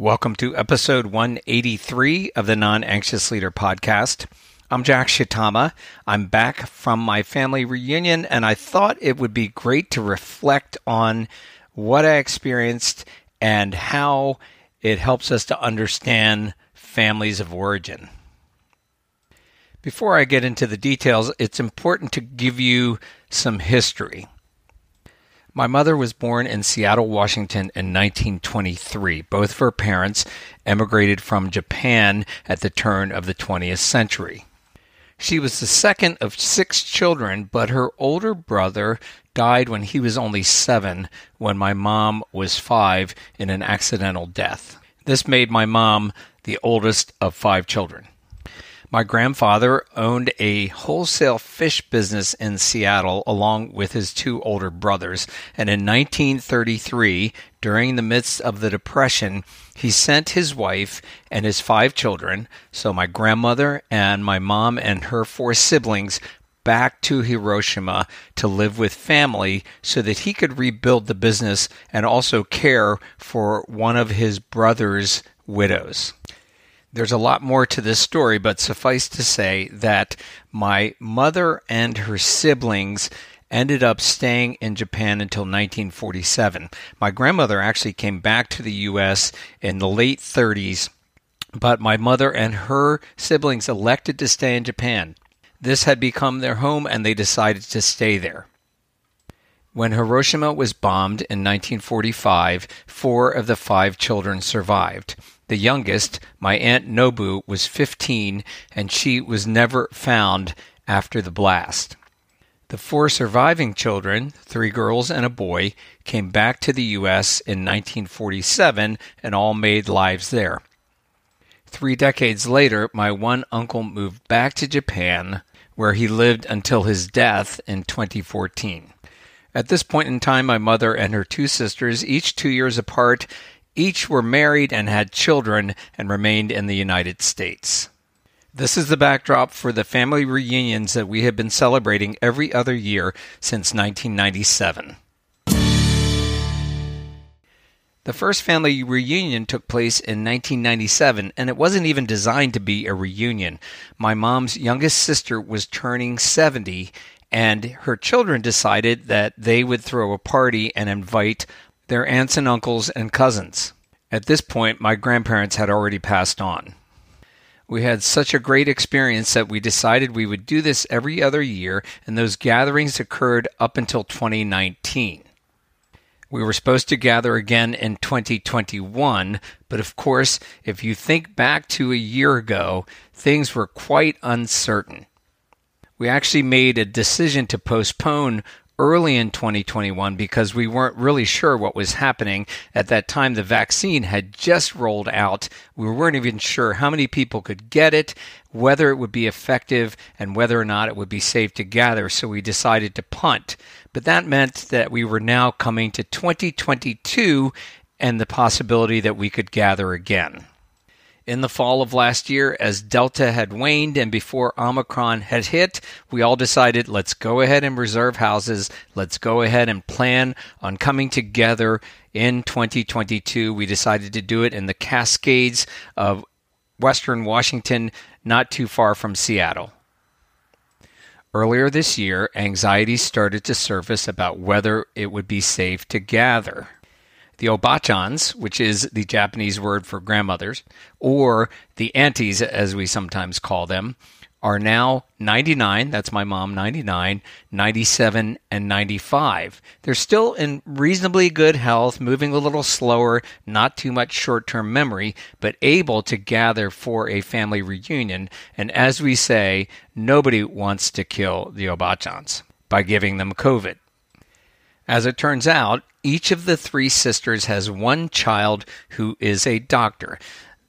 Welcome to episode 183 of the Non Anxious Leader podcast. I'm Jack Shitama. I'm back from my family reunion, and I thought it would be great to reflect on what I experienced and how it helps us to understand families of origin. Before I get into the details, it's important to give you some history. My mother was born in Seattle, Washington in 1923. Both of her parents emigrated from Japan at the turn of the 20th century. She was the second of six children, but her older brother died when he was only seven, when my mom was five, in an accidental death. This made my mom the oldest of five children. My grandfather owned a wholesale fish business in Seattle along with his two older brothers. And in 1933, during the midst of the Depression, he sent his wife and his five children, so my grandmother and my mom and her four siblings, back to Hiroshima to live with family so that he could rebuild the business and also care for one of his brother's widows. There's a lot more to this story, but suffice to say that my mother and her siblings ended up staying in Japan until 1947. My grandmother actually came back to the U.S. in the late 30s, but my mother and her siblings elected to stay in Japan. This had become their home, and they decided to stay there. When Hiroshima was bombed in 1945, four of the five children survived. The youngest, my Aunt Nobu, was 15 and she was never found after the blast. The four surviving children, three girls and a boy, came back to the U.S. in 1947 and all made lives there. Three decades later, my one uncle moved back to Japan, where he lived until his death in 2014. At this point in time, my mother and her two sisters, each two years apart, each were married and had children and remained in the United States. This is the backdrop for the family reunions that we have been celebrating every other year since 1997. The first family reunion took place in 1997, and it wasn't even designed to be a reunion. My mom's youngest sister was turning 70, and her children decided that they would throw a party and invite their aunts and uncles and cousins. At this point, my grandparents had already passed on. We had such a great experience that we decided we would do this every other year, and those gatherings occurred up until 2019. We were supposed to gather again in 2021, but of course, if you think back to a year ago, things were quite uncertain. We actually made a decision to postpone early in 2021 because we weren't really sure what was happening. At that time, the vaccine had just rolled out. We weren't even sure how many people could get it, whether it would be effective, and whether or not it would be safe to gather. So we decided to punt. But that meant that we were now coming to 2022 and the possibility that we could gather again in the fall of last year as Delta had waned and before Omicron had hit, we all decided let's go ahead and reserve houses. Let's go ahead and plan on coming together in 2022. We decided to do it in the Cascades of Western Washington, not too far from Seattle. Earlier this year, anxiety started to surface about whether it would be safe to gather the obachans, which is the Japanese word for grandmothers, or the aunties, as we sometimes call them, are now 99. That's my mom, 99, 97, and 95. They're still in reasonably good health, moving a little slower, not too much short term memory, but able to gather for a family reunion. And as we say, nobody wants to kill the Obachans by giving them COVID. As it turns out, each of the three sisters has one child who is a doctor.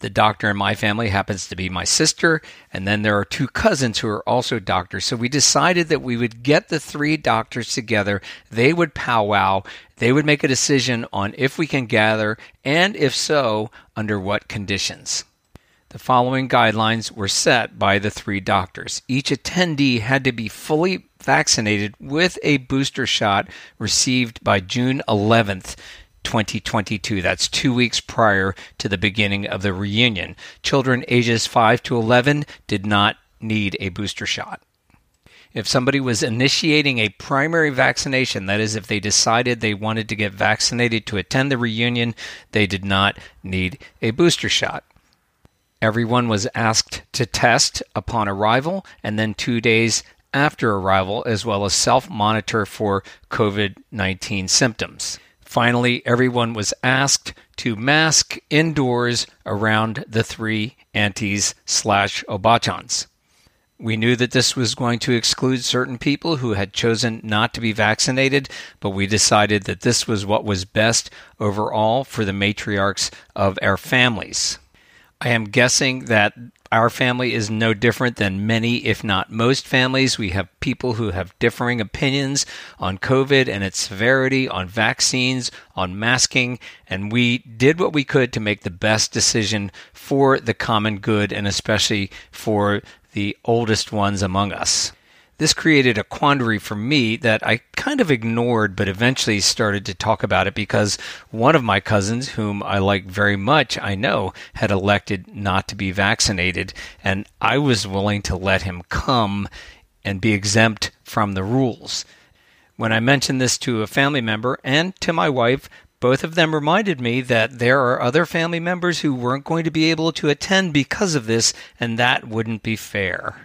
The doctor in my family happens to be my sister, and then there are two cousins who are also doctors. So we decided that we would get the three doctors together. They would powwow. They would make a decision on if we can gather, and if so, under what conditions. The following guidelines were set by the three doctors. Each attendee had to be fully vaccinated with a booster shot received by June 11th, 2022. That's two weeks prior to the beginning of the reunion. Children ages 5 to 11 did not need a booster shot. If somebody was initiating a primary vaccination, that is, if they decided they wanted to get vaccinated to attend the reunion, they did not need a booster shot. Everyone was asked to test upon arrival and then two days after arrival, as well as self monitor for COVID 19 symptoms. Finally, everyone was asked to mask indoors around the three aunties slash obachans. We knew that this was going to exclude certain people who had chosen not to be vaccinated, but we decided that this was what was best overall for the matriarchs of our families. I am guessing that our family is no different than many, if not most families. We have people who have differing opinions on COVID and its severity, on vaccines, on masking, and we did what we could to make the best decision for the common good and especially for the oldest ones among us. This created a quandary for me that I kind of ignored, but eventually started to talk about it because one of my cousins, whom I like very much, I know, had elected not to be vaccinated, and I was willing to let him come and be exempt from the rules. When I mentioned this to a family member and to my wife, both of them reminded me that there are other family members who weren't going to be able to attend because of this, and that wouldn't be fair.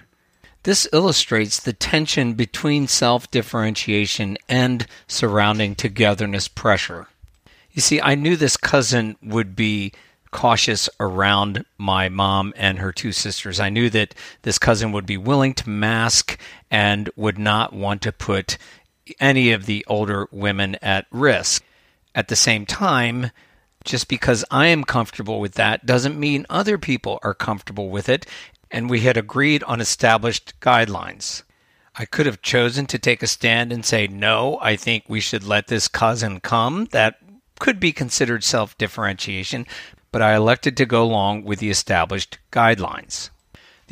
This illustrates the tension between self differentiation and surrounding togetherness pressure. You see, I knew this cousin would be cautious around my mom and her two sisters. I knew that this cousin would be willing to mask and would not want to put any of the older women at risk. At the same time, just because I am comfortable with that doesn't mean other people are comfortable with it, and we had agreed on established guidelines. I could have chosen to take a stand and say, no, I think we should let this cousin come. That could be considered self differentiation, but I elected to go along with the established guidelines.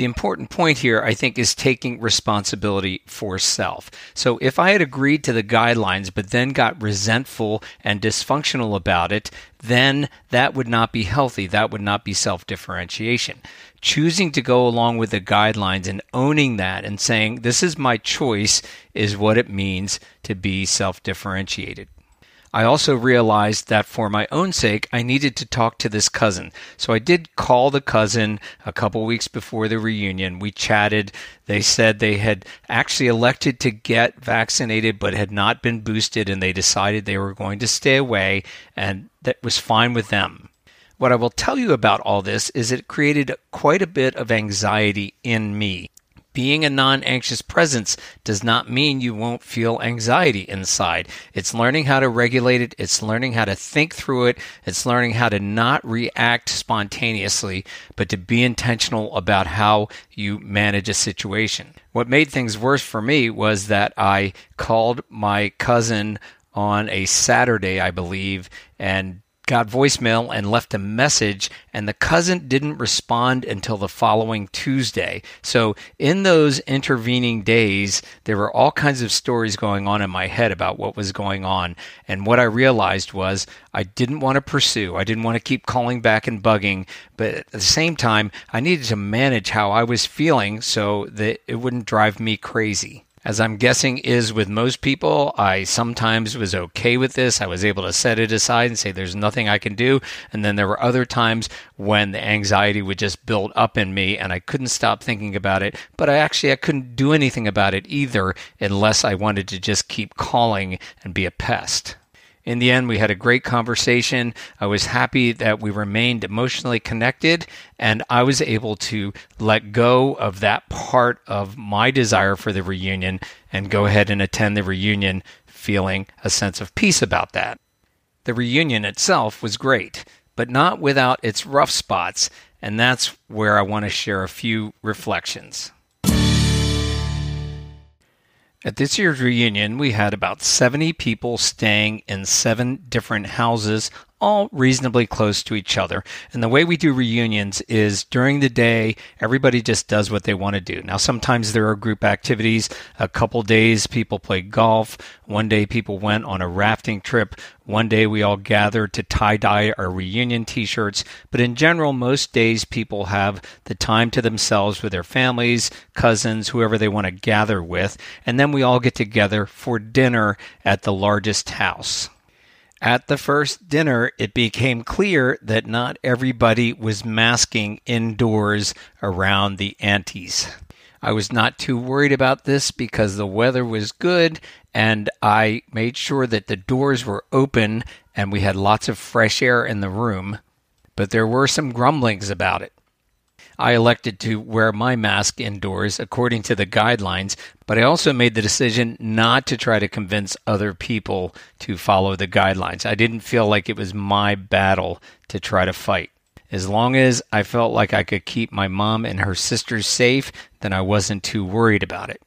The important point here, I think, is taking responsibility for self. So if I had agreed to the guidelines but then got resentful and dysfunctional about it, then that would not be healthy. That would not be self differentiation. Choosing to go along with the guidelines and owning that and saying, this is my choice, is what it means to be self differentiated. I also realized that for my own sake, I needed to talk to this cousin. So I did call the cousin a couple weeks before the reunion. We chatted. They said they had actually elected to get vaccinated but had not been boosted, and they decided they were going to stay away, and that was fine with them. What I will tell you about all this is it created quite a bit of anxiety in me. Being a non anxious presence does not mean you won't feel anxiety inside. It's learning how to regulate it, it's learning how to think through it, it's learning how to not react spontaneously, but to be intentional about how you manage a situation. What made things worse for me was that I called my cousin on a Saturday, I believe, and got voicemail and left a message, and the cousin didn't respond until the following Tuesday. So, in those intervening days, there were all kinds of stories going on in my head about what was going on. And what I realized was I didn't want to pursue, I didn't want to keep calling back and bugging, but at the same time, I needed to manage how I was feeling so that it wouldn't drive me crazy. As I'm guessing is with most people, I sometimes was okay with this. I was able to set it aside and say there's nothing I can do. And then there were other times when the anxiety would just build up in me and I couldn't stop thinking about it. But I actually I couldn't do anything about it either unless I wanted to just keep calling and be a pest. In the end, we had a great conversation. I was happy that we remained emotionally connected, and I was able to let go of that part of my desire for the reunion and go ahead and attend the reunion feeling a sense of peace about that. The reunion itself was great, but not without its rough spots, and that's where I want to share a few reflections. At this year's reunion, we had about 70 people staying in seven different houses all reasonably close to each other. And the way we do reunions is during the day, everybody just does what they want to do. Now, sometimes there are group activities. A couple days, people play golf. One day, people went on a rafting trip. One day, we all gathered to tie dye our reunion t shirts. But in general, most days, people have the time to themselves with their families, cousins, whoever they want to gather with. And then we all get together for dinner at the largest house. At the first dinner, it became clear that not everybody was masking indoors around the aunties. I was not too worried about this because the weather was good and I made sure that the doors were open and we had lots of fresh air in the room. But there were some grumblings about it. I elected to wear my mask indoors according to the guidelines, but I also made the decision not to try to convince other people to follow the guidelines. I didn't feel like it was my battle to try to fight. As long as I felt like I could keep my mom and her sisters safe, then I wasn't too worried about it.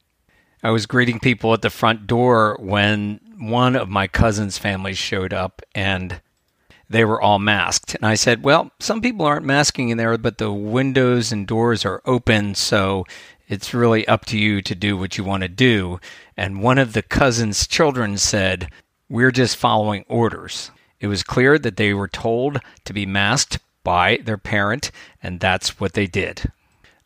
I was greeting people at the front door when one of my cousin's family showed up and they were all masked. And I said, Well, some people aren't masking in there, but the windows and doors are open, so it's really up to you to do what you want to do. And one of the cousin's children said, We're just following orders. It was clear that they were told to be masked by their parent, and that's what they did.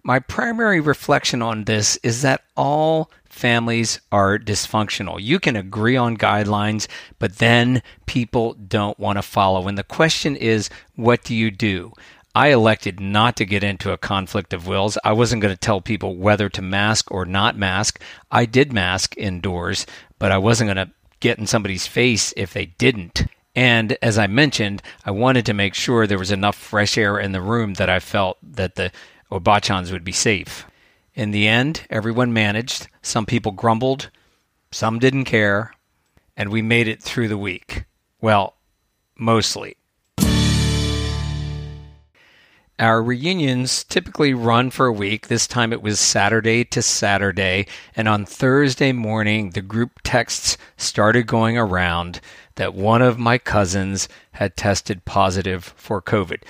My primary reflection on this is that all families are dysfunctional. You can agree on guidelines, but then people don't want to follow. And the question is, what do you do? I elected not to get into a conflict of wills. I wasn't going to tell people whether to mask or not mask. I did mask indoors, but I wasn't going to get in somebody's face if they didn't. And as I mentioned, I wanted to make sure there was enough fresh air in the room that I felt that the Obachans would be safe. In the end, everyone managed. Some people grumbled, some didn't care, and we made it through the week. Well, mostly. Our reunions typically run for a week. This time it was Saturday to Saturday. And on Thursday morning, the group texts started going around that one of my cousins had tested positive for COVID.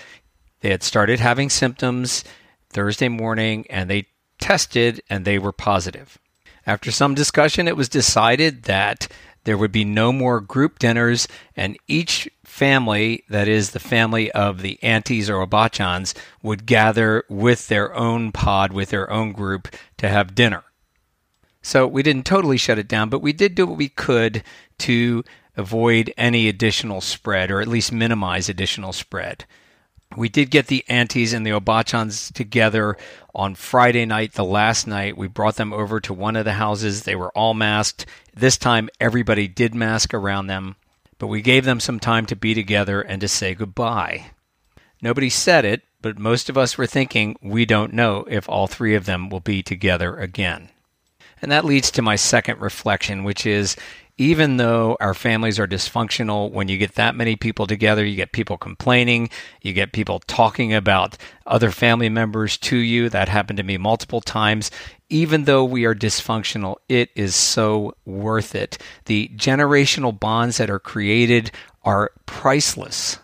They had started having symptoms Thursday morning and they tested and they were positive. After some discussion, it was decided that there would be no more group dinners, and each family, that is, the family of the aunties or obachans, would gather with their own pod, with their own group, to have dinner. So we didn't totally shut it down, but we did do what we could to avoid any additional spread, or at least minimize additional spread. We did get the aunties and the Obachans together on Friday night, the last night. We brought them over to one of the houses. They were all masked. This time, everybody did mask around them, but we gave them some time to be together and to say goodbye. Nobody said it, but most of us were thinking we don't know if all three of them will be together again. And that leads to my second reflection, which is even though our families are dysfunctional, when you get that many people together, you get people complaining, you get people talking about other family members to you. That happened to me multiple times. Even though we are dysfunctional, it is so worth it. The generational bonds that are created are priceless.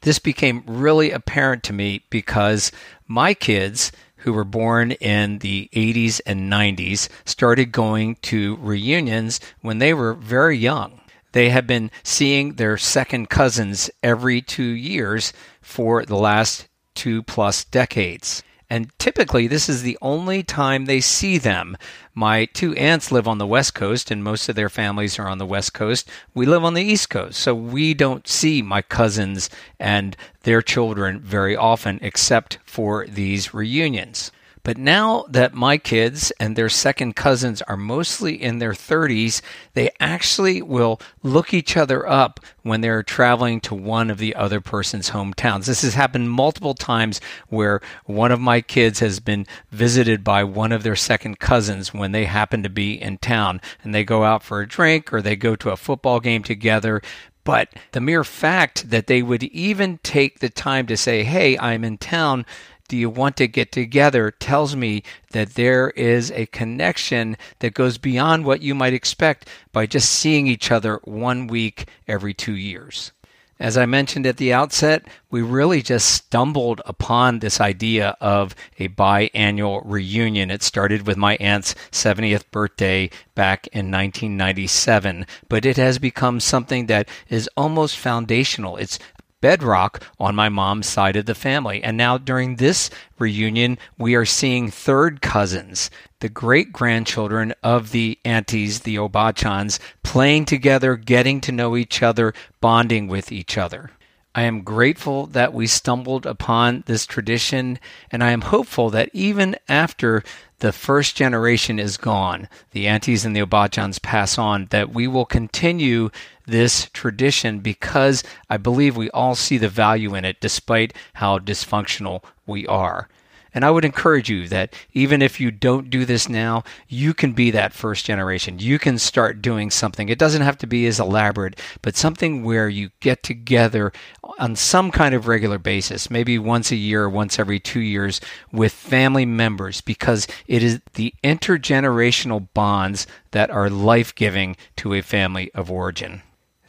This became really apparent to me because my kids who were born in the 80s and 90s started going to reunions when they were very young. They had been seeing their second cousins every two years for the last two plus decades. And typically, this is the only time they see them. My two aunts live on the West Coast, and most of their families are on the West Coast. We live on the East Coast, so we don't see my cousins and their children very often, except for these reunions. But now that my kids and their second cousins are mostly in their 30s, they actually will look each other up when they're traveling to one of the other person's hometowns. This has happened multiple times where one of my kids has been visited by one of their second cousins when they happen to be in town and they go out for a drink or they go to a football game together. But the mere fact that they would even take the time to say, Hey, I'm in town do you want to get together tells me that there is a connection that goes beyond what you might expect by just seeing each other one week every two years. As I mentioned at the outset, we really just stumbled upon this idea of a biannual reunion. It started with my aunt's 70th birthday back in 1997, but it has become something that is almost foundational. It's bedrock on my mom's side of the family. And now during this reunion, we are seeing third cousins, the great grandchildren of the aunties, the Obachans, playing together, getting to know each other, bonding with each other. I am grateful that we stumbled upon this tradition, and I am hopeful that even after the first generation is gone, the aunties and the Obachans pass on, that we will continue this tradition because I believe we all see the value in it despite how dysfunctional we are. And I would encourage you that even if you don't do this now, you can be that first generation. You can start doing something. It doesn't have to be as elaborate, but something where you get together on some kind of regular basis, maybe once a year or once every two years with family members, because it is the intergenerational bonds that are life giving to a family of origin.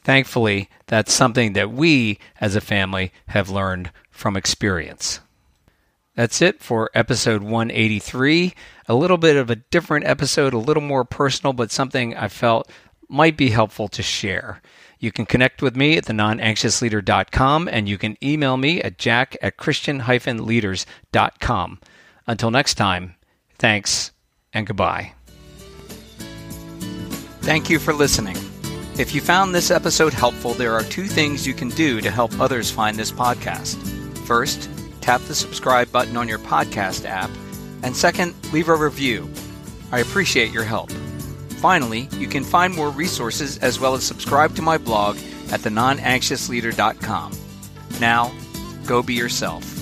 Thankfully, that's something that we as a family have learned from experience. That's it for episode 183. A little bit of a different episode, a little more personal, but something I felt might be helpful to share. You can connect with me at the nonanxiousleader.com and you can email me at jack at christian-leaders.com. Until next time, thanks and goodbye. Thank you for listening. If you found this episode helpful, there are two things you can do to help others find this podcast. First, tap the subscribe button on your podcast app, and second, leave a review. I appreciate your help. Finally, you can find more resources as well as subscribe to my blog at thenonanxiousleader.com. Now, go be yourself.